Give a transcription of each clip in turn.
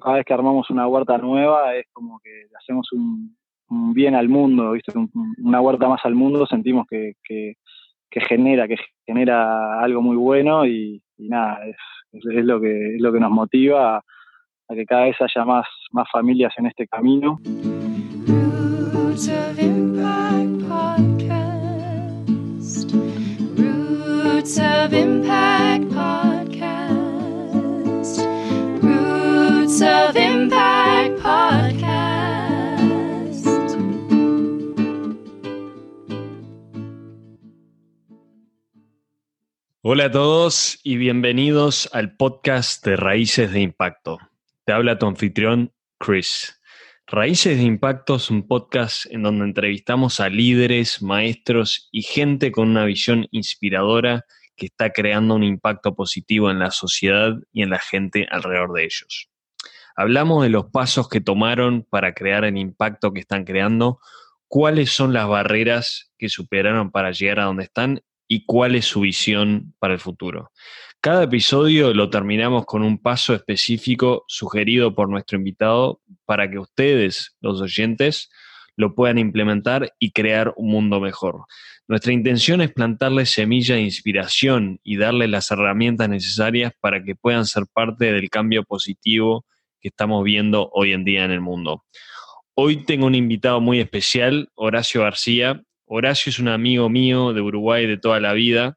cada vez que armamos una huerta nueva es como que hacemos un, bien al mundo, ¿viste? una huerta más al mundo, sentimos que, que, genera, que genera algo muy bueno y, nada, es, es, lo que, es lo que nos motiva a, que cada vez haya más, más familias en este camino. Hola a todos y bienvenidos al podcast de Raíces de Impacto. Te habla tu anfitrión, Chris. Raíces de Impacto es un podcast en donde entrevistamos a líderes, maestros y gente con una visión inspiradora que está creando un impacto positivo en la sociedad y en la gente alrededor de ellos. Hablamos de los pasos que tomaron para crear el impacto que están creando, cuáles son las barreras que superaron para llegar a donde están y cuál es su visión para el futuro. Cada episodio lo terminamos con un paso específico sugerido por nuestro invitado para que ustedes, los oyentes, lo puedan implementar y crear un mundo mejor. Nuestra intención es plantarles semilla de inspiración y darles las herramientas necesarias para que puedan ser parte del cambio positivo que estamos viendo hoy en día en el mundo. Hoy tengo un invitado muy especial, Horacio García, Horacio es un amigo mío de Uruguay de toda la vida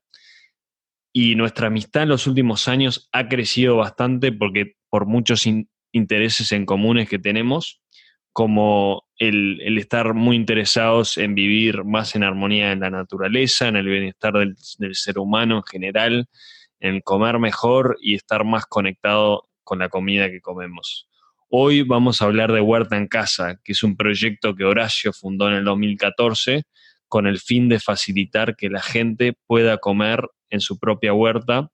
y nuestra amistad en los últimos años ha crecido bastante porque por muchos intereses en comunes que tenemos, como el, estar muy interesados en vivir más en armonía en la naturaleza, en el bienestar del, del ser humano en general, en comer mejor y estar más conectado con la comida que comemos. Hoy vamos a hablar de Huerta en Casa, que es un proyecto que Horacio fundó en el 2014 con el fin de facilitar que la gente pueda comer en su propia huerta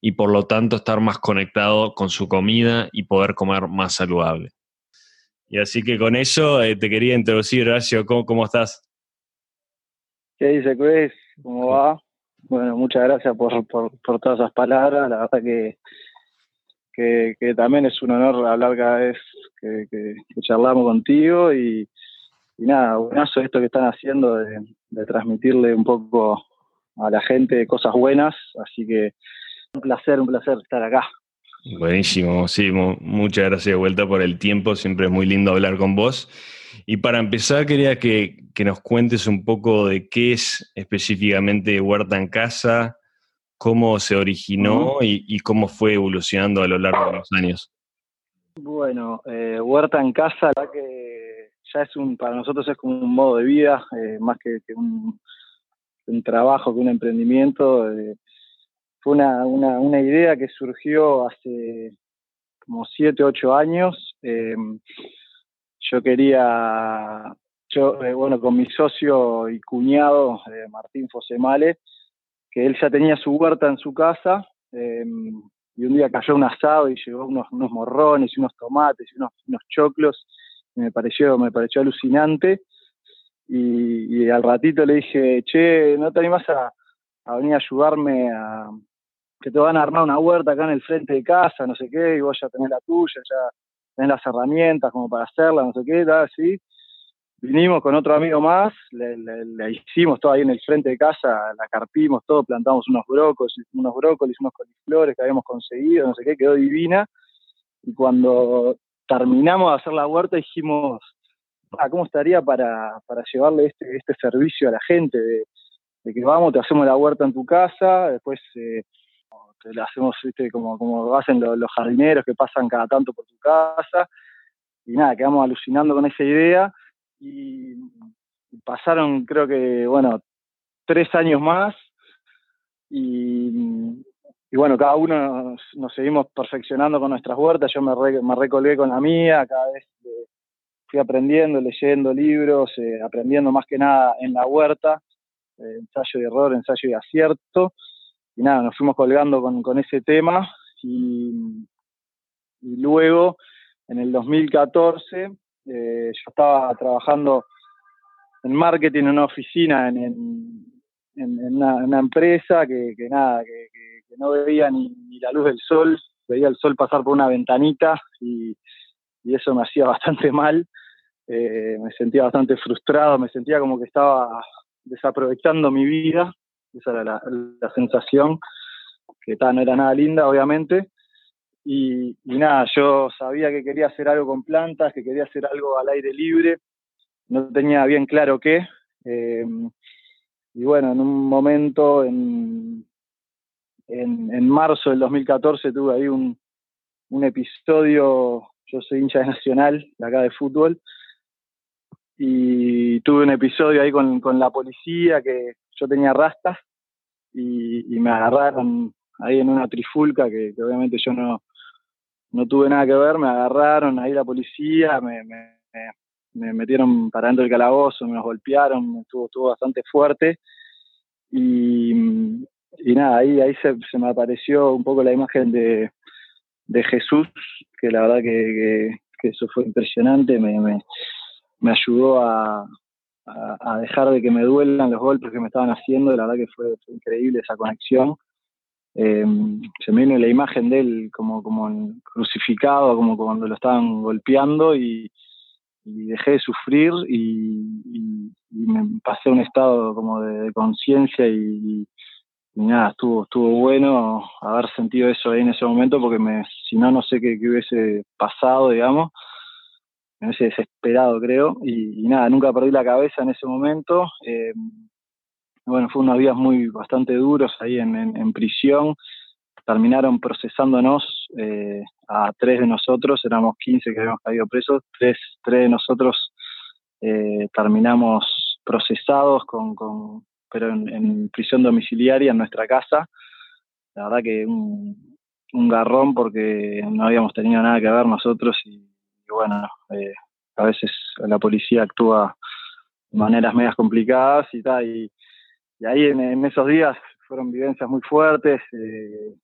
y por lo tanto estar más conectado con su comida y poder comer más saludable. Y así que con eso eh, te quería introducir, Horacio, ¿cómo, ¿cómo, estás? ¿Qué dice Chris? ¿Cómo va? Bueno, muchas gracias por, por, todas esas palabras, la verdad que, que, también es un honor hablar cada vez que, que charlamos contigo y, y nada, buenazo esto que están haciendo de, transmitirle un poco a la gente cosas buenas, así que un placer, un placer estar acá. Buenísimo, sí, muchas gracias de vuelta por el tiempo, siempre es muy lindo hablar con vos. Y para empezar quería que, nos cuentes un poco de qué es específicamente Huerta en Casa, cómo se originó y, cómo fue evolucionando a lo largo de los años. Bueno, eh, Huerta en Casa, la que ya es un, para nosotros es como un modo de vida, eh, más que, un, trabajo, que un emprendimiento. Eh, fue una, una, una, idea que surgió hace como siete, ocho años. Em, yo quería, yo, bueno, con mi socio y cuñado, Martín Fosemale, él ya tenía su huerta en su casa, em, y un día cayó un asado y llegó unos, morrones y unos tomates y unos, choclos me pareció, me pareció alucinante. Y, al ratito le dije, che, ¿no te animas a, venir a ayudarme a que te van a armar una huerta acá en el frente de casa, no sé qué, y vos ya tenés la tuya, ya tenés las herramientas como para hacerla, no sé qué, tal, así. Vinimos con otro amigo más, le, hicimos todo ahí en el frente de casa, la carpimos todo, plantamos unos brócolis, unos brócolis, unos coliflores que habíamos conseguido, no sé qué, quedó divina. Y cuando terminamos de hacer la huerta dijimos, ah, ¿cómo estaría para, para llevarle este, este servicio a la gente? De, que vamos, te hacemos la huerta en tu casa, después eh, te la hacemos como, como hacen los, jardineros que pasan cada tanto por tu casa. Y nada, quedamos alucinando con esa idea. Y pasaron, creo que, bueno, tres años más. Y bueno, cada uno nos, seguimos perfeccionando con nuestras huertas, yo me, me recolgué con la mía, cada vez eh, fui aprendiendo, leyendo libros, eh, aprendiendo más que nada en la huerta, eh, ensayo y error, ensayo y acierto, y nada, nos fuimos colgando con, ese tema, y, luego, en el 2014, yo estaba trabajando en marketing en una oficina, en, una, empresa que, nada, que no veía ni, la luz del sol veía el sol pasar por una ventanita y, eso me hacía bastante mal. Eh, me sentía bastante frustrado, me sentía como que estaba desaprovechando mi vida, esa era la, sensación, que no era nada linda, obviamente. Y, nada, yo sabía que quería hacer algo con plantas, que quería hacer algo al aire libre, no tenía bien claro qué. Eh, y bueno, en un momento, en, en, marzo del 2014, tuve ahí un, un episodio, yo soy hincha de Nacional, de acá de fútbol, y tuve un episodio ahí con, con la policía, que yo tenía rastas, y me agarraron ahí en una trifulca, que obviamente yo no, no tuve nada que ver, me agarraron ahí la policía, me, me, metieron para dentro del calabozo, me los golpearon, estuvo, estuvo bastante fuerte. Y, y nada, ahí, ahí se, se, me apareció un poco la imagen de, de Jesús, que la verdad que, que, eso fue impresionante, me, me, me ayudó a, a, dejar de que me duelan los golpes que me estaban haciendo, la verdad que fue increíble esa conexión eh, se me vino la imagen de él como, como crucificado, como cuando lo estaban golpeando y, dejé de sufrir y, me pasé a un estado como de, conciencia y, nada, estuvo, estuvo bueno haber sentido eso ahí en ese momento porque me, si no, no sé qué, hubiese pasado, digamos. Me hubiese desesperado, creo. Y, nada, nunca perdí la cabeza en ese momento. Eh, bueno, fue unos días muy bastante duros ahí en, prisión. Terminaron procesándonos eh, a tres de nosotros, éramos 15 que habíamos caído presos, tres, tres de nosotros eh, terminamos procesados, con, con pero en, prisión domiciliaria en nuestra casa. La verdad que un, un garrón porque no habíamos tenido nada que ver nosotros y, bueno, eh, a veces la policía actúa de maneras medias complicadas y tal, y y ahí en, esos días fueron vivencias muy fuertes, eh,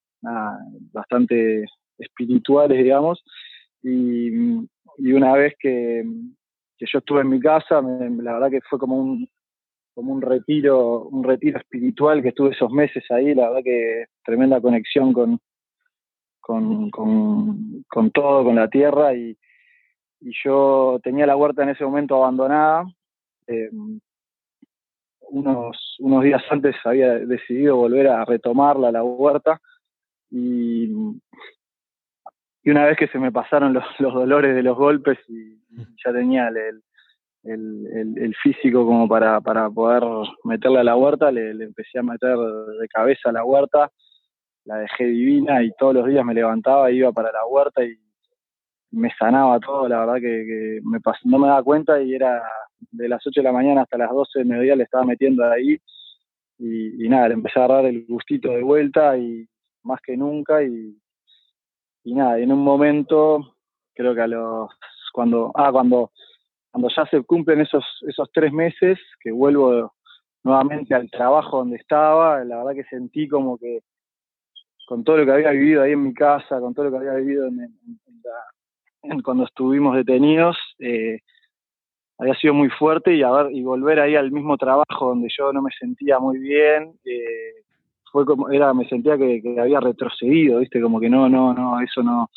bastante espirituales, digamos, y, una vez que, yo estuve en mi casa, la verdad que fue como un, como un retiro, un retiro espiritual que estuve esos meses ahí, la verdad que tremenda conexión con, con, con, todo, con la tierra, y, yo tenía la huerta en ese momento abandonada, eh, unos, unos días antes había decidido volver a retomarla, la huerta, y, y una vez que se me pasaron los, los dolores de los golpes y ya tenía el, el, el, físico como para, para poder meterla a la huerta, le, empecé a meter de cabeza a la huerta, la dejé divina y todos los días me levantaba, iba para la huerta y me sanaba todo, la verdad que, me no me daba cuenta y era de las 8 de la mañana hasta las 12 del mediodía le estaba metiendo ahí y, nada, le empecé a dar el gustito de vuelta y más que nunca y, y nada, en un momento, creo que a los, cuando, ah, cuando, cuando ya se cumplen esos, esos tres meses, que vuelvo nuevamente al trabajo donde estaba, la verdad que sentí como que con todo lo que había vivido ahí en mi casa, con todo lo que había vivido en, cuando estuvimos detenidos, eh, había sido muy fuerte y, volver ahí al mismo trabajo donde yo no me sentía muy bien, eh, fue como, era, me sentía que, había retrocedido, viste, como que no, no, no, eso no,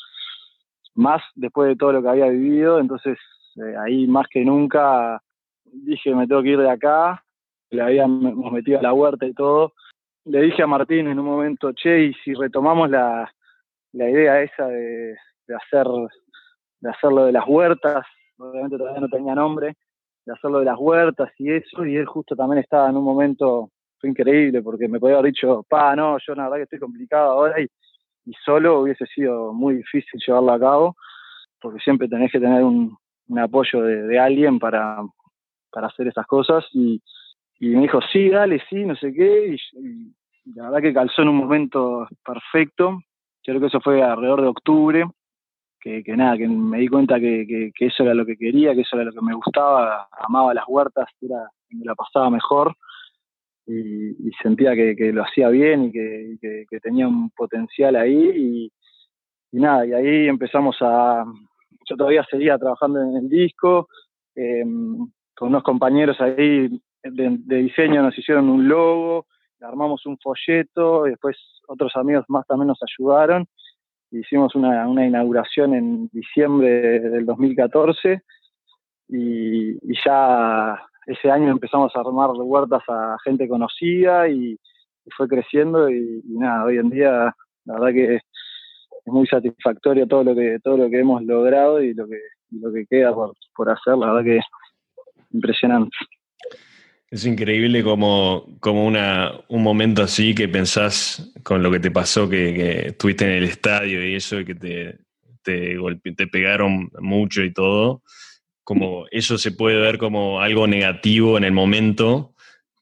más después de todo lo que había vivido, entonces eh, ahí más que nunca dije me tengo que ir de acá, le habíamos metido a la huerta y todo, le dije a Martín en un momento, che, y si retomamos la, la idea esa de, de hacer de hacerlo de las huertas, obviamente todavía no tenía nombre, de hacerlo de las huertas y eso, y él justo también estaba en un momento, fue increíble, porque me podía haber dicho, pa, no, yo la verdad que estoy complicado ahora, y, solo hubiese sido muy difícil llevarlo a cabo, porque siempre tenés que tener un, apoyo de, alguien para, para hacer esas cosas, y, me dijo, sí, dale, sí, no sé qué, y, la verdad que calzó en un momento perfecto, creo que eso fue alrededor de octubre, que, nada, que me di cuenta que, eso era lo que quería, que eso era lo que me gustaba, amaba las huertas, era, me la pasaba mejor y, sentía que, lo hacía bien y que, tenía un potencial ahí y, nada, y ahí empezamos a, yo todavía seguía trabajando en el disco, em, con unos compañeros ahí de, de, diseño nos hicieron un logo, armamos un folleto, y después otros amigos más también nos ayudaron hicimos una, una inauguración en diciembre del 2014 y, y, ya ese año empezamos a armar huertas a gente conocida y, fue creciendo y, nada, hoy en día la verdad que es muy satisfactorio todo lo que todo lo que hemos logrado y lo que lo que queda por, por hacer, la verdad que es impresionante. Es increíble como, como una, un momento así que pensás con lo que te pasó, que, que estuviste en el estadio y eso, y que te, te, te pegaron mucho y todo, como eso se puede ver como algo negativo en el momento,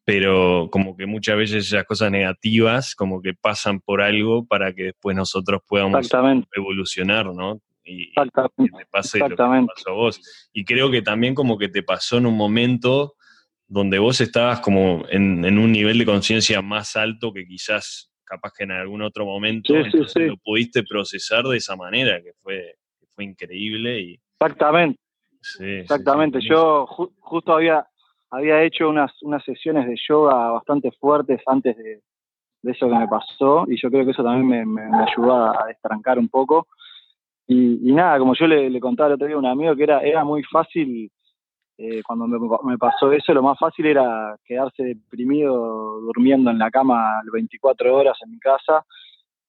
pero como que muchas veces esas cosas negativas como que pasan por algo para que después nosotros podamos evolucionar, ¿no? Y, Exactamente. te pase lo que pasó a vos. Y creo que también como que te pasó en un momento donde vos estabas como en, un nivel de conciencia más alto que quizás capaz que en algún otro momento lo pudiste procesar de esa manera, que fue, fue increíble. Y, exactamente. exactamente. Yo justo había, había hecho unas, unas sesiones de yoga bastante fuertes antes de, eso que me pasó y yo creo que eso también me, ayudó a destrancar un poco. Y, nada, como yo le, le, contaba el otro día a un amigo que era, era muy fácil eh, cuando me, pasó eso, lo más fácil era quedarse deprimido durmiendo en la cama 24 horas en mi casa.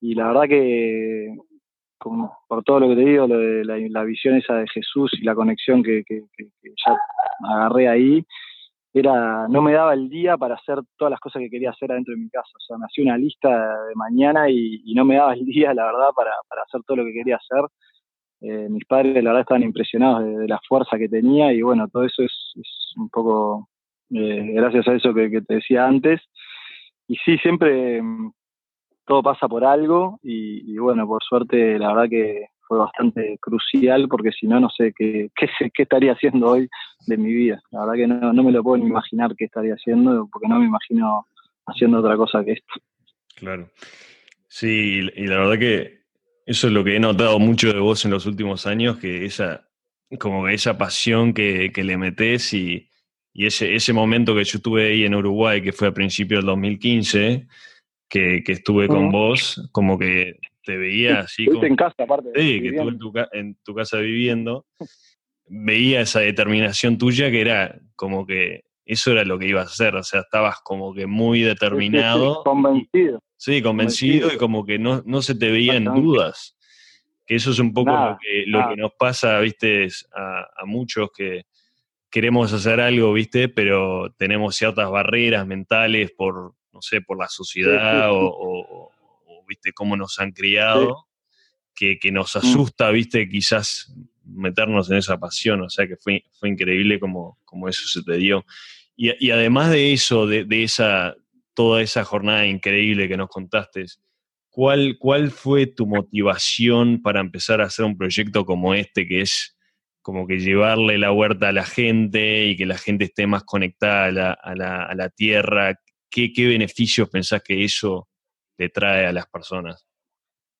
Y la verdad que, por todo lo que te digo, la, visión esa de Jesús y la conexión que, ya agarré ahí, era no me daba el día para hacer todas las cosas que quería hacer adentro de mi casa. O sea, me hacía una lista de mañana y, no me daba el día, la verdad, para hacer todo lo que quería hacer. Eh, mis padres la verdad estaban impresionados de, la fuerza que tenía y bueno, todo eso es, un poco eh, gracias a eso que, te decía antes. Y sí, siempre mm, todo pasa por algo y, bueno, por suerte la verdad que fue bastante crucial porque si no, no sé qué, qué, qué, estaría haciendo hoy de mi vida. La verdad que no, no me lo puedo ni imaginar qué estaría haciendo porque no me imagino haciendo otra cosa que esto. Claro. Sí, y la verdad que eso es lo que he notado mucho de vos en los últimos años, que esa, como esa pasión que, le metés y, ese, ese momento que yo estuve ahí en Uruguay, que fue a principios del 2015, que, que estuve con vos, como que te veía así. Como, en casa, aparte. Sí, que estuve en tu, en tu casa viviendo. Veía esa determinación tuya que era como que eso era lo que ibas a hacer, o sea, estabas como que muy determinado. convencido. Sí, convencido, y como que no, no se te veían dudas. Que eso es un poco lo, que, lo que nos pasa, viste, a, muchos que queremos hacer algo, viste, pero tenemos ciertas barreras mentales por, no sé, por la sociedad O, viste, cómo nos han criado, que, que, nos mm. asusta, viste, quizás meternos en esa pasión, o sea que fue, fue increíble como, como eso se te dio. Y, y además de eso, de, de, esa, toda esa jornada increíble que nos contaste, ¿cuál, ¿cuál fue tu motivación para empezar a hacer un proyecto como este, que es como que llevarle la huerta a la gente y que la gente esté más conectada a la, tierra? ¿Qué, ¿Qué beneficios pensás que eso le trae a las personas?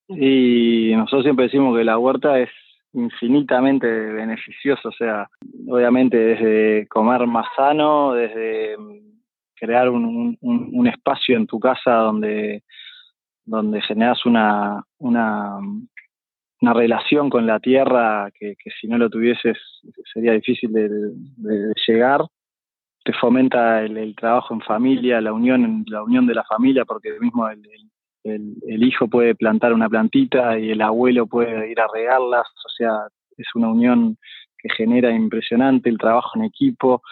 Y nosotros siempre decimos que la huerta es infinitamente beneficioso, o sea, obviamente desde comer más sano, desde crear un, un, espacio en tu casa donde, donde generas una, una, una relación con la tierra que, que, si no lo tuvieses sería difícil de, llegar. Te fomenta el, trabajo en familia, la unión, la unión de la familia, porque mismo el, el, el, hijo puede plantar una plantita y el abuelo puede ir a regarlas, o sea, es una unión que genera impresionante el trabajo en equipo,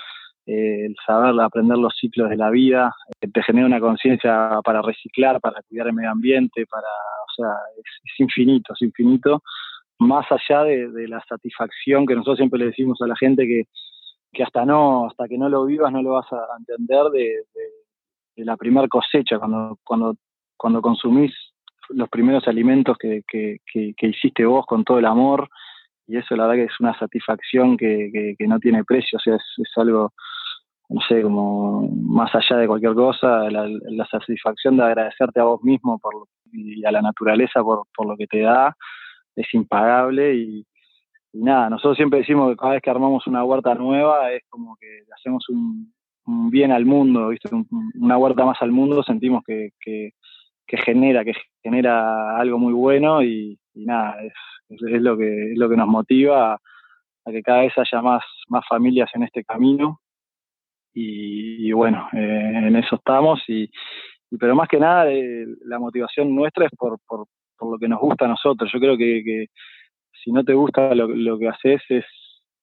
eh, el saber aprender los ciclos de la vida, eh, te genera una conciencia para reciclar, para cuidar el medio ambiente, para, o sea, es, infinito, es infinito, más allá de, la satisfacción que nosotros siempre le decimos a la gente que, que hasta no, hasta que no lo vivas no lo vas a entender de, la primera cosecha, cuando, cuando, cuando consumís los primeros alimentos que, que, que, hiciste vos con todo el amor, y eso la verdad que es una satisfacción que, que, no tiene precio, o sea, es, es, algo, no sé, como más allá de cualquier cosa, la, satisfacción de agradecerte a vos mismo por, y a la naturaleza por, por lo que te da es impagable y, nada, nosotros siempre decimos que cada vez que armamos una huerta nueva es como que hacemos un, bien al mundo, ¿viste? una huerta más al mundo, sentimos que, que genera, que genera algo muy bueno y, nada, es, es, lo que es lo que nos motiva a, que cada vez haya más, más familias en este camino. Y, bueno, eh, en eso estamos. Y, pero más que nada, eh, la motivación nuestra es por, por, por, lo que nos gusta a nosotros. Yo creo que, que si no te gusta lo, lo que haces, es,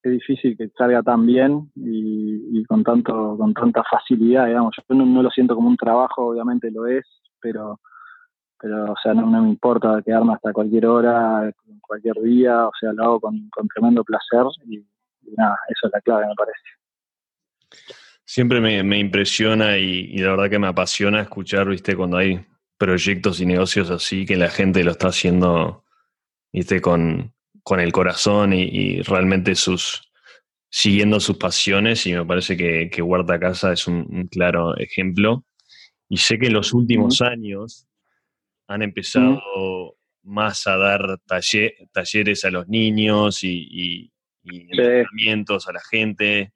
es difícil que salga tan bien y, con tanto con tanta facilidad, digamos. Yo no, lo siento como un trabajo, obviamente lo es, pero pero o sea, no, me importa quedarme hasta cualquier hora, cualquier día, o sea, lo hago con, tremendo placer y, nada, eso es la clave, me parece. Siempre me, impresiona y, y, la verdad que me apasiona escuchar, viste, cuando hay proyectos y negocios así, que la gente lo está haciendo, viste, con, con el corazón y, realmente sus siguiendo sus pasiones y me parece que, que Huerta Casa es un, claro ejemplo. Y sé que en los últimos años han empezado más a dar talleres a los niños y, entrenamientos a la gente,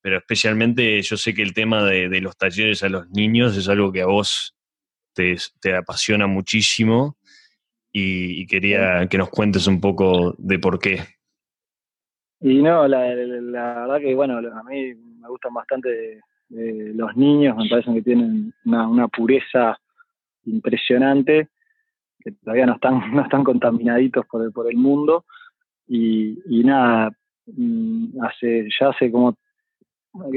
pero especialmente yo sé que el tema de, los talleres a los niños es algo que a vos te, te apasiona muchísimo y, quería que nos cuentes un poco de por qué. Y no, la, verdad que, bueno, a mí me gustan bastante los niños, me parecen que tienen una, pureza impresionante, que todavía no están, no están contaminaditos por el, por el mundo. Y, y nada, mm, hace ya hace como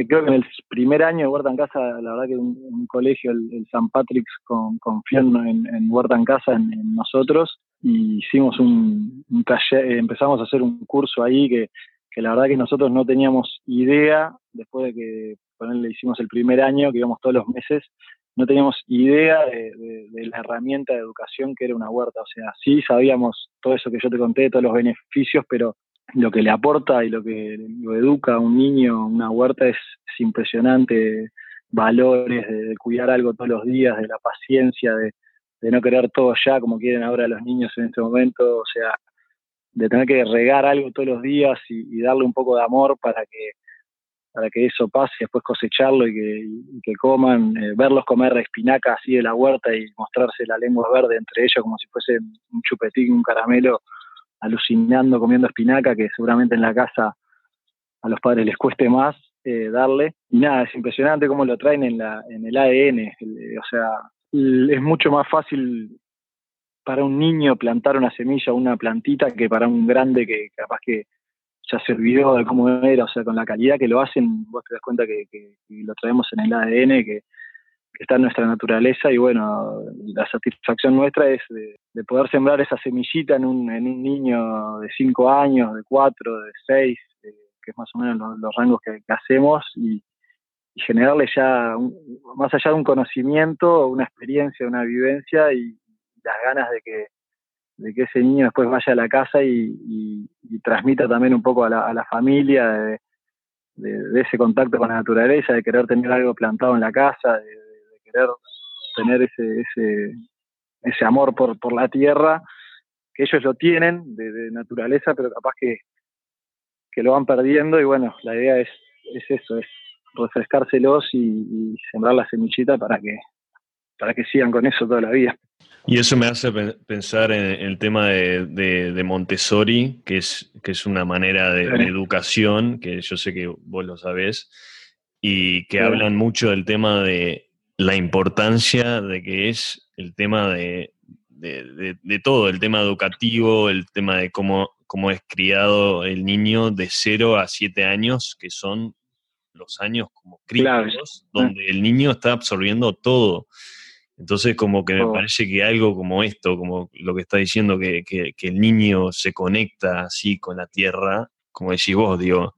creo que en el primer año de Huerta en Casa, la verdad que un, colegio, el, San Patrick's, confió en, en Huerta en Casa, en, nosotros, y hicimos un, taller, empezamos a hacer un curso ahí que, la verdad que nosotros no teníamos idea, después de que con le hicimos el primer año, que íbamos todos los meses, no teníamos idea de, la herramienta de educación que era una huerta. O sea, sí sabíamos todo eso que yo te conté, todos los beneficios, pero lo que le aporta y lo que lo educa a un niño una huerta es, impresionante, valores de, cuidar algo todos los días, de la paciencia, de, no querer todo ya como quieren ahora los niños en este momento, o sea, de tener que regar algo todos los días y, darle un poco de amor para que para que eso pase y después cosecharlo y que, coman, eh, verlos comer espinaca así de la huerta y mostrarse la lengua verde entre ellos como si fuese un chupetín, un caramelo, alucinando comiendo espinaca, que seguramente en la casa a los padres les cueste más eh, darle. Y nada, es impresionante cómo lo traen en, la, en el ADN. o sea, es mucho más fácil para un niño plantar una semilla o una plantita que para un grande que capaz que ya se olvidó de cómo era, o sea, con la calidad que lo hacen, vos te das cuenta que, lo traemos en el ADN, que está en nuestra naturaleza y bueno, la satisfacción nuestra es de, poder sembrar esa semillita en un, un niño de 5 años, de 4, de 6, que es más o menos los, rangos que, hacemos y, generarle ya, más allá de un conocimiento, una experiencia, una vivencia y, las ganas de que, de que ese niño después vaya a la casa y, transmita también un poco a la, a la familia de, ese contacto con la naturaleza, de querer tener algo plantado en la casa, de, querer tener ese, ese, ese amor por, por la tierra, que ellos lo tienen de, naturaleza, pero capaz que, que lo van perdiendo y bueno, la idea es, es eso, es refrescárselos y, sembrar la semillita para que, para que sigan con eso toda la vida. Y eso me hace pensar en el tema de, de, Montessori, que es, que es una manera de, educación, que yo sé que vos lo sabés, y que hablan mucho del tema de la importancia de que es el tema de, de, todo, el tema educativo, el tema de cómo, cómo es criado el niño de 0 a 7 años, que son los años como críticos, donde el niño está absorbiendo todo. Entonces, como que me parece que algo como esto, como lo que está diciendo, que, que, que, el niño se conecta así con la tierra, como decís vos, digo,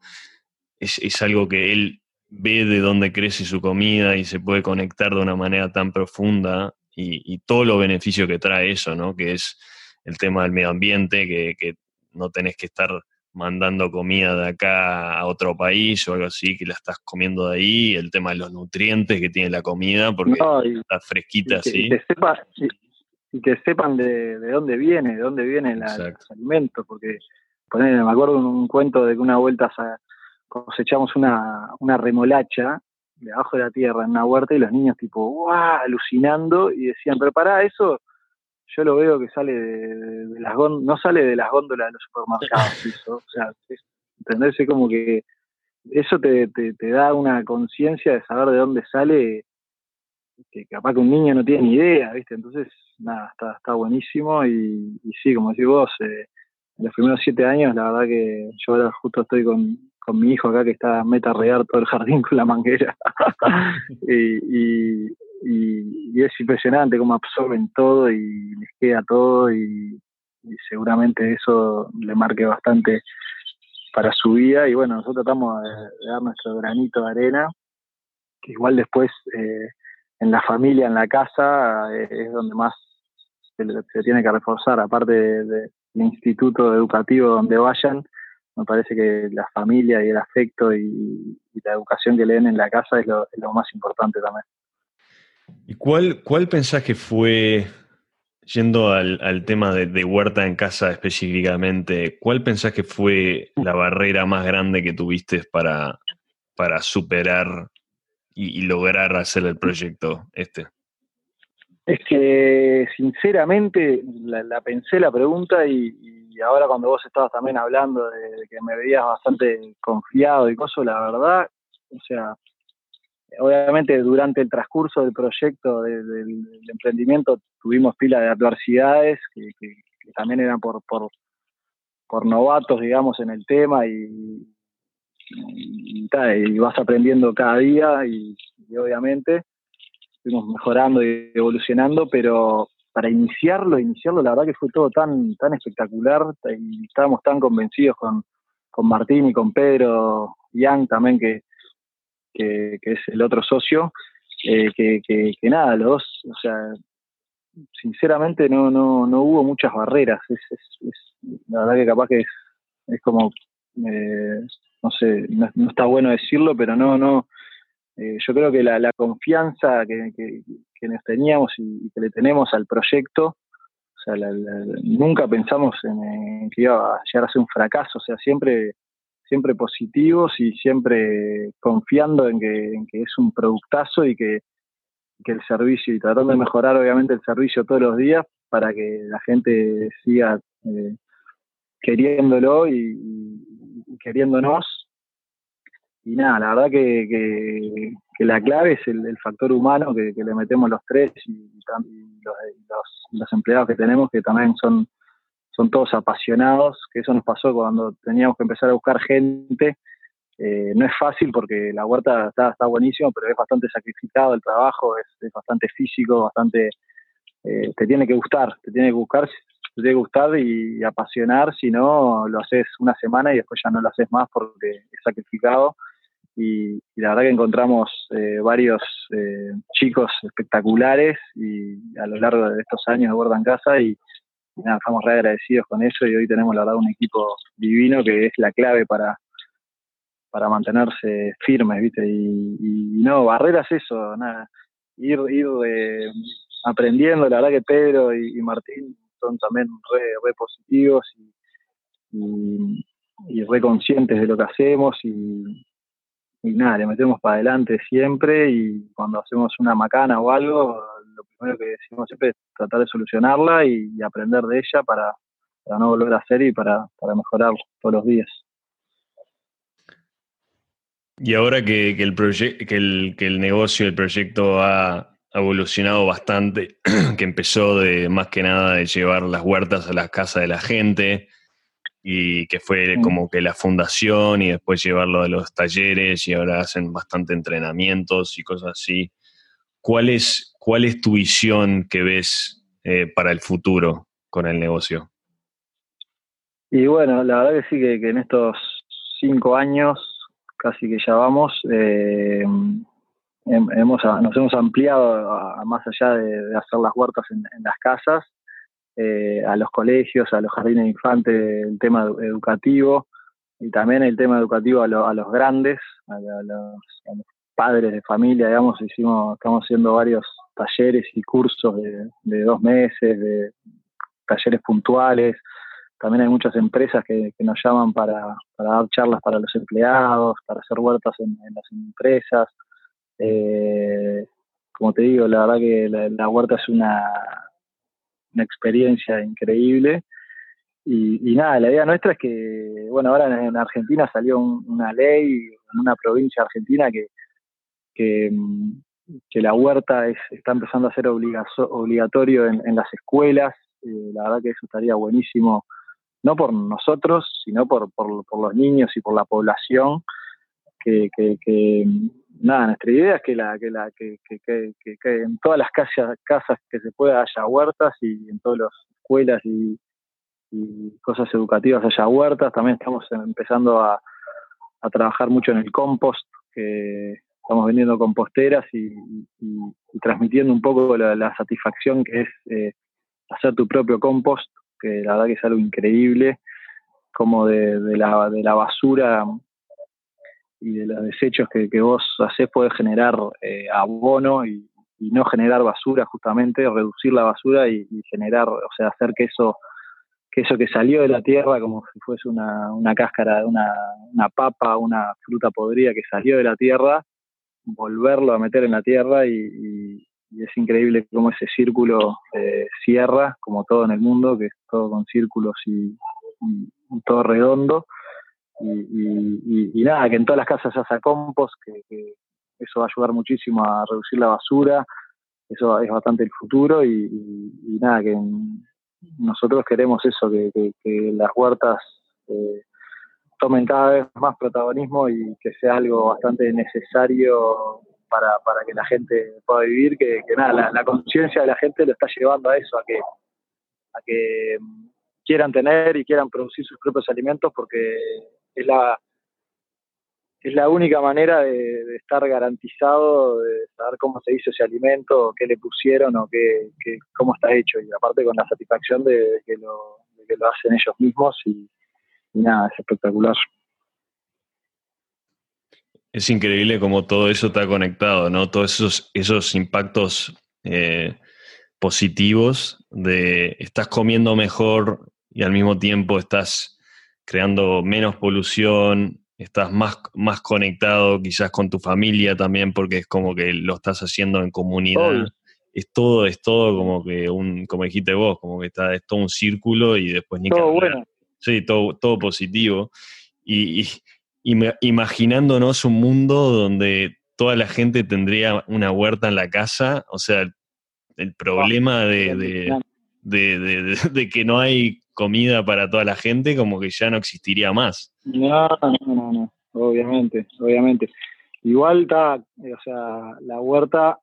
es, es algo que él ve de dónde crece su comida y se puede conectar de una manera tan profunda y, todo lo beneficio que trae eso, ¿no? Que es el tema del medio ambiente, que, no tenés que estar mandando comida de acá a otro país o algo así, que la estás comiendo de ahí, el tema de los nutrientes que tiene la comida, porque está fresquita así. y, que sepan de, dónde viene, de dónde viene el alimento, porque me acuerdo un, un cuento de que una vuelta cosechamos una, una remolacha debajo de la tierra en una huerta y los niños tipo, ¡guau! alucinando y decían, pero para eso yo lo veo que sale de, las góndolas, no sale de las góndolas de los supermercados, eso, o sea, ¿entendés? como que eso te, te, da una conciencia de saber de dónde sale, que capaz que un niño no tiene ni idea, ¿viste? Entonces, nada, está, está buenísimo y, sí, como decís vos, eh, en los primeros siete años, la verdad que yo ahora justo estoy con, con mi hijo acá que está meta a regar todo el jardín con la manguera. y, y, es impresionante cómo absorben todo y les queda todo y, seguramente eso le marque bastante para su vida y bueno, nosotros tratamos de, dar nuestro granito de arena, que igual después eh, en la familia, en la casa, eh, es donde más se, tiene que reforzar, aparte del instituto educativo donde vayan, me parece que la familia y el afecto y, la educación que le den en la casa es lo, más importante también. ¿Y cuál, cuál pensás que fue, yendo al, tema de, huerta en casa específicamente, cuál pensás que fue la barrera más grande que tuviste para, para superar y, lograr hacer el proyecto este? Es que sinceramente la, pensé la pregunta y ahora cuando vos estabas también hablando de, que me veías bastante confiado y cosas, la verdad, o sea, obviamente durante el transcurso del proyecto del, emprendimiento tuvimos pila de adversidades que, también eran por, por, por, novatos, digamos, en el tema y, y, vas aprendiendo cada día y, obviamente fuimos mejorando y evolucionando, pero para iniciarlo, iniciarlo, la verdad que fue todo tan, tan espectacular y estábamos tan convencidos con, con Martín y con Pedro Yang también, que, que, es el otro socio, eh, que, que, nada, los dos, o sea, sinceramente no, no, no hubo muchas barreras. Es, la verdad que capaz que es, es como, eh, no sé, no, está bueno decirlo, pero no, no, eh, yo creo que la, la confianza que, que nos teníamos y, que le tenemos al proyecto, o sea, nunca pensamos en, que iba a llegar a ser un fracaso, o sea, siempre, siempre positivos y siempre confiando en que, es un productazo y que, el servicio, y tratando de mejorar obviamente el servicio todos los días para que la gente siga eh, queriéndolo y, queriéndonos. Y nada, la verdad que, la clave es el, factor humano que, le metemos los tres y, los, empleados que tenemos que también son, son todos apasionados, que eso nos pasó cuando teníamos que empezar a buscar gente. Eh, no es fácil porque la huerta está, está buenísimo, pero es bastante sacrificado el trabajo, es, bastante físico, bastante... Eh, te tiene que gustar, te tiene que buscar, te tiene que gustar y, apasionar, si no lo haces una semana y después ya no lo haces más porque es sacrificado y, la verdad que encontramos eh, varios eh, chicos espectaculares y a lo largo de estos años de Borda en Casa y, nada, estamos re agradecidos con eso y hoy tenemos la verdad un equipo divino que es la clave para, para mantenerse firmes, ¿viste? Y, no, barreras eso, nada, ir, ir eh, aprendiendo, la verdad que Pedro y, Martín son también re, positivos y, y, re conscientes de lo que hacemos y nada, le metemos para adelante siempre y cuando hacemos una macana o algo, lo primero que decimos siempre es tratar de solucionarla y, aprender de ella para, no volver a hacer y para, mejorar todos los días. Y ahora que, el que, el, que el negocio, el proyecto ha evolucionado bastante, que empezó de más que nada de llevar las huertas a las casas de la gente, y que fue como que la fundación y después llevarlo a los talleres y ahora hacen bastante entrenamientos y cosas así. ¿Cuál es, cuál es tu visión que ves eh, para el futuro con el negocio? Y bueno, la verdad que sí, que, en estos cinco años, casi que ya vamos, eh, hemos, nos hemos ampliado más allá de, hacer las huertas en las casas eh, a los colegios, a los jardines de infantes, el tema educativo y también el tema educativo a, los grandes, a, los, padres de familia, digamos, hicimos, estamos haciendo varios talleres y cursos de, dos meses, de talleres puntuales. También hay muchas empresas que, nos llaman para, dar charlas para los empleados, para hacer huertas en, las empresas. Eh, como te digo, la verdad que la huerta es una, una experiencia increíble. Y, nada, la idea nuestra es que, bueno, ahora en, Argentina salió una ley, en una provincia argentina, que, que, la huerta está empezando a ser obligatorio en, las escuelas. Eh, la verdad que eso estaría buenísimo, no por nosotros, sino por, por, los niños y por la población, que, que, nada, nuestra idea es que, la, que, la, que, que, en todas las casas, casas que se pueda haya huertas y en todas las escuelas y y cosas educativas haya huertas. También estamos empezando a, trabajar mucho en el compost, que estamos vendiendo composteras y, transmitiendo un poco la, satisfacción que es eh, hacer tu propio compost, que la verdad que es algo increíble, como de, la, de la basura y de los desechos que, vos haces puedes generar eh, abono y, no generar basura justamente, reducir la basura y, generar, o sea, hacer que eso que eso que salió de la tierra, como si fuese una, una cáscara una, una, papa, una fruta podrida que salió de la tierra, volverlo a meter en la tierra y, es increíble cómo ese círculo eh, cierra, como todo en el mundo, que es todo con círculos y, todo redondo. Y, nada, que en todas las casas ya sea compost, que, que eso va a ayudar muchísimo a reducir la basura, eso es bastante el futuro y, nada, que nosotros queremos eso, que, las huertas eh, tomen cada vez más protagonismo y que sea algo bastante necesario para, que la gente pueda vivir, que, nada, la, conciencia de la gente lo está llevando a eso, a que, a que quieran tener y quieran producir sus propios alimentos porque es la es la única manera de, estar garantizado, de saber cómo se hizo ese alimento, qué le pusieron o qué, cómo está hecho. Y aparte con la satisfacción de, que, lo, hacen ellos mismos y, nada, es espectacular. Es increíble cómo todo eso está conectado, ¿no? Todos esos, esos impactos eh, positivos de estás comiendo mejor y al mismo tiempo estás creando menos polución, estás más, más conectado quizás con tu familia también porque es como que lo estás haciendo en comunidad. Es todo, es todo como que un, como dijiste vos, como que está, es todo un círculo y después ni Todo bueno. Sí, todo, todo positivo. Y, imaginándonos un mundo donde toda la gente tendría una huerta en la casa, o sea, el, problema de, de, que no hay comida para toda la gente, como que ya no existiría más. No, no, no, no, obviamente, obviamente. Igual está, o sea, la huerta,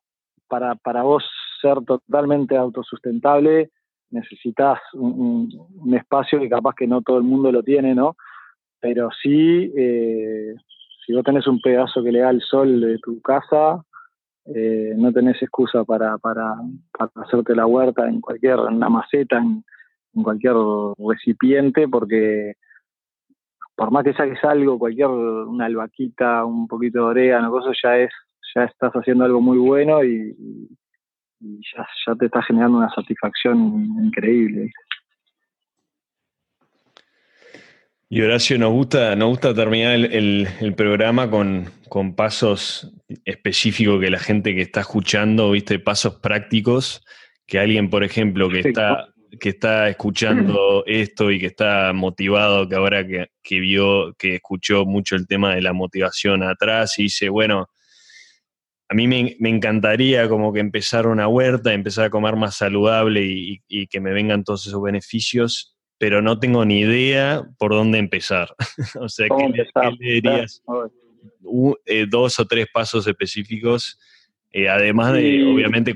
para, para vos ser totalmente autosustentable, necesitas un, espacio que capaz que no todo el mundo lo tiene, ¿no? Pero sí, eh, si vos tenés un pedazo que le da el sol de tu casa, eh, no tenés excusa para, para, para, hacerte la huerta en cualquier, en una maceta, en, en cualquier recipiente porque por más que saques algo, cualquier una albaquita, un poquito de orégano, cosas ya es, ya estás haciendo algo muy bueno y, ya, ya, te está generando una satisfacción increíble. Y Horacio, nos gusta, nos gusta terminar el, el, programa con, con, pasos específicos que la gente que está escuchando, viste, pasos prácticos, que alguien, por ejemplo, que está que está escuchando esto y que está motivado, que ahora que, vio, que escuchó mucho el tema de la motivación atrás y dice, bueno, a mí me, encantaría como que empezar una huerta, empezar a comer más saludable y, que me vengan todos esos beneficios, pero no tengo ni idea por dónde empezar. o sea, ¿qué, le dirías? Eh, dos o tres pasos específicos, eh, además de, obviamente,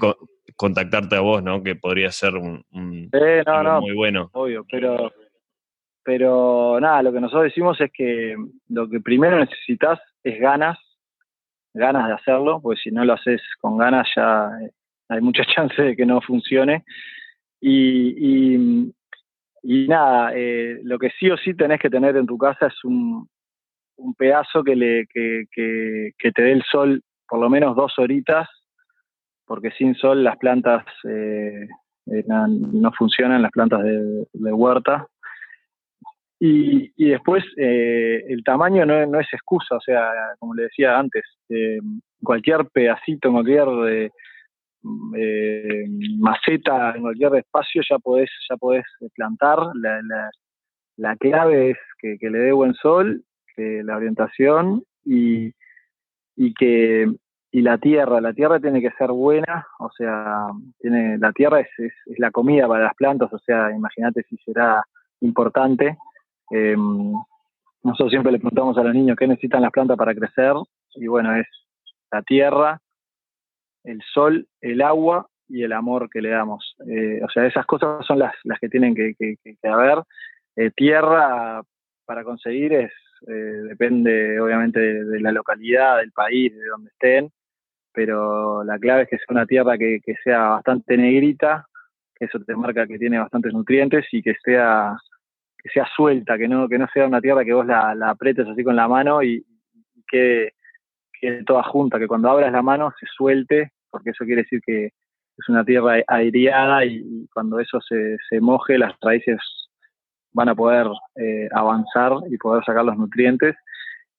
contactarte a vos, ¿no? Que podría ser un, muy bueno. Obvio, pero, pero nada, lo que nosotros decimos es que lo que primero necesitas es ganas, ganas de hacerlo, porque si no lo haces con ganas ya eh, hay mucha chance de que no funcione. Y, y, nada, eh, lo que sí o sí tenés que tener en tu casa es un, pedazo que, le, que, que, que te dé el sol por lo menos dos horitas porque sin sol las plantas eh, eh, no, funcionan, las plantas de, huerta. Y, después eh, el tamaño no, es excusa, o sea, como le decía antes, cualquier pedacito, cualquier eh, maceta en cualquier espacio ya podés, ya podés plantar. La, clave es que, le dé buen sol, que la orientación y, y que y la tierra, la tierra tiene que ser buena, o sea, tiene la tierra es, es, la comida para las plantas, o sea, imagínate si será importante. Eh, nosotros siempre le preguntamos a los niños qué necesitan las plantas para crecer, y bueno, es la tierra, el sol, el agua y el amor que le damos. Eh, o sea, esas cosas son las, las que tienen que, haber. Eh, tierra para conseguir es depende obviamente de, la localidad, del país, de donde estén pero la clave es que sea una tierra que, sea bastante negrita, que eso te marca que tiene bastantes nutrientes y que sea que sea suelta, que no que no sea una tierra que vos la, la apretes así con la mano y, quede, toda junta, que cuando abras la mano se suelte, porque eso quiere decir que es una tierra aireada y, cuando eso se, se, moje las raíces van a poder eh, avanzar y poder sacar los nutrientes.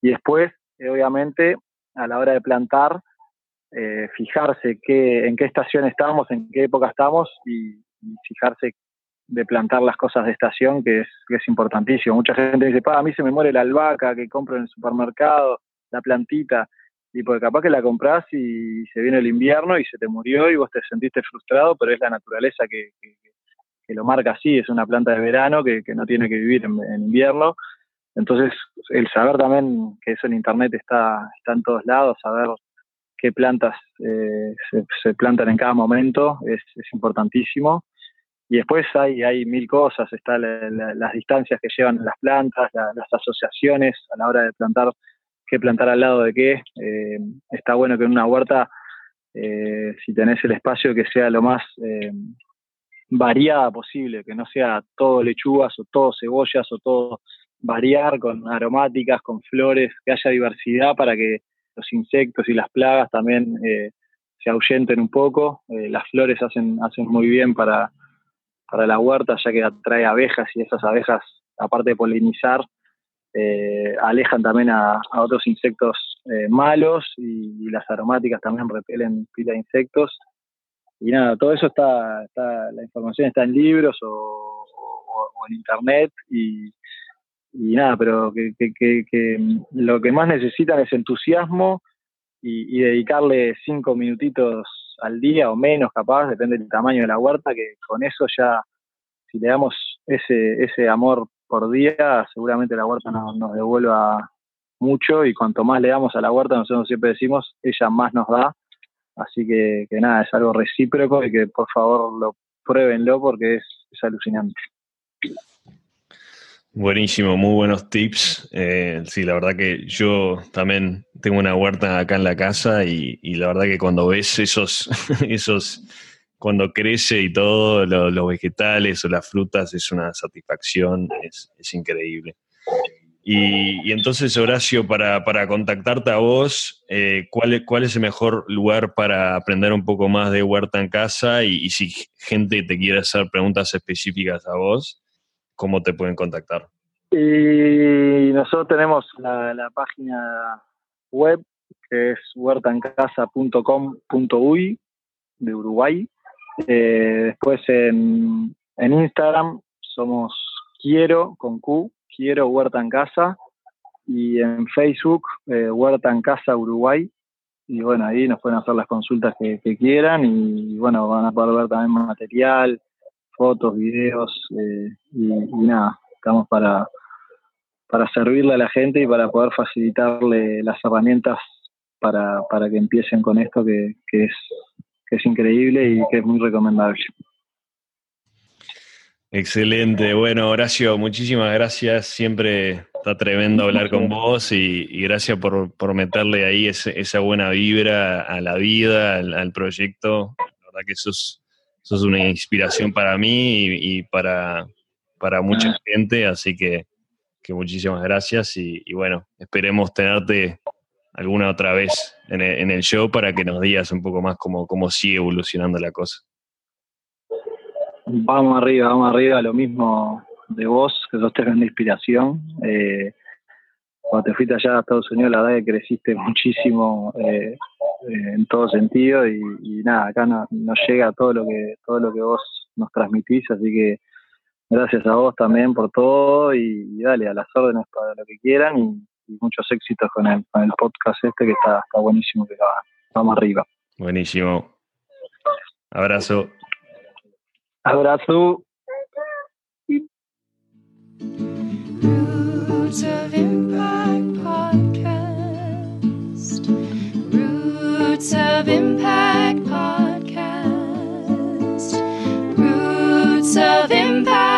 Y después, eh, obviamente, a la hora de plantar, eh, fijarse qué, en qué estación estamos, en qué época estamos y, fijarse de plantar las cosas de estación, que es, que es importantísimo. Mucha gente dice, pa, a mí se me muere la albahaca que compro en el supermercado, la plantita, y porque capaz que la compras y se viene el invierno y se te murió y vos te sentiste frustrado, pero es la naturaleza que, que, lo marca así, es una planta de verano que, no tiene que vivir en, invierno. Entonces, el saber también que eso en Internet está, está en todos lados, saber qué plantas eh, se, plantan en cada momento, es, importantísimo. Y después hay, hay mil cosas, están las distancias que llevan las plantas, las asociaciones a la hora de plantar, qué plantar al lado de qué. Eh, está bueno que en una huerta, eh, si tenés el espacio, que sea lo más variada posible, que no sea todo lechugas o todo cebollas o todo variar con aromáticas, con flores, que haya diversidad para que los insectos y las plagas también eh, se ahuyenten un poco. Eh, las flores hacen, hacen muy bien para, para la huerta, ya que atrae abejas y esas abejas, aparte de polinizar, eh, alejan también a, otros insectos malos y, las aromáticas también repelen pila de insectos. Y nada, todo eso está, está la información está en libros o, en internet y, nada, pero que, lo que más necesitan es entusiasmo y, dedicarle cinco minutitos al día o menos capaz, depende del tamaño de la huerta, que con eso ya, si le damos ese, ese amor por día, seguramente la huerta nos, nos devuelva mucho y cuanto más le damos a la huerta, nosotros siempre decimos, ella más nos da. Así que, que nada, es algo recíproco y que por favor lo pruébenlo porque es, es alucinante. Buenísimo, muy buenos tips. Eh, sí, la verdad que yo también tengo una huerta acá en la casa y, la verdad que cuando ves esos, esos, cuando crece y todo, los vegetales o las frutas es una satisfacción, es, increíble. Y, entonces, Horacio, para, contactarte a vos, eh, ¿cuál, ¿cuál es el mejor lugar para aprender un poco más de huerta en casa? Y si gente te quiere hacer preguntas específicas a vos, ¿cómo te pueden contactar? Y nosotros tenemos la, página web que es huertancasa.com.uy de Uruguay. Eh, después en, Instagram somos Quiero con Q, Quiero Huerta en Casa. Y en Facebook, eh, Huerta en Casa Uruguay. Y bueno, ahí nos pueden hacer las consultas que, quieran y bueno, van a poder ver también material, fotos, videos eh, y, nada, estamos para, para servirle a la gente y para poder facilitarle las herramientas para, para que empiecen con esto que, que, es, que es increíble y que es muy recomendable. Excelente. Bueno, Horacio, muchísimas gracias. Siempre está tremendo hablar con vos y, gracias por, por, meterle ahí esa buena vibra a la vida, al, proyecto. La verdad que sos sos una inspiración para mí y, para, para, mucha ah. gente, así que, muchísimas gracias y, bueno, esperemos tenerte alguna otra vez en el, show para que nos digas un poco más cómo, cómo sigue evolucionando la cosa. Vamos arriba, vamos arriba, lo mismo de vos, que sos tremenda inspiración. Eh, cuando te fuiste allá a Estados Unidos, la verdad que creciste muchísimo. Eh, eh, en todo sentido y, nada, acá no, nos llega todo lo que todo lo que vos nos transmitís, así que gracias a vos también por todo y, dale a las órdenes para lo que quieran y, muchos éxitos con el, con el podcast este que está, está buenísimo, que va, vamos arriba. Buenísimo. Abrazo. Abrazo. Roots of Impact Podcast. Roots of Impact Podcast. Roots of Impact.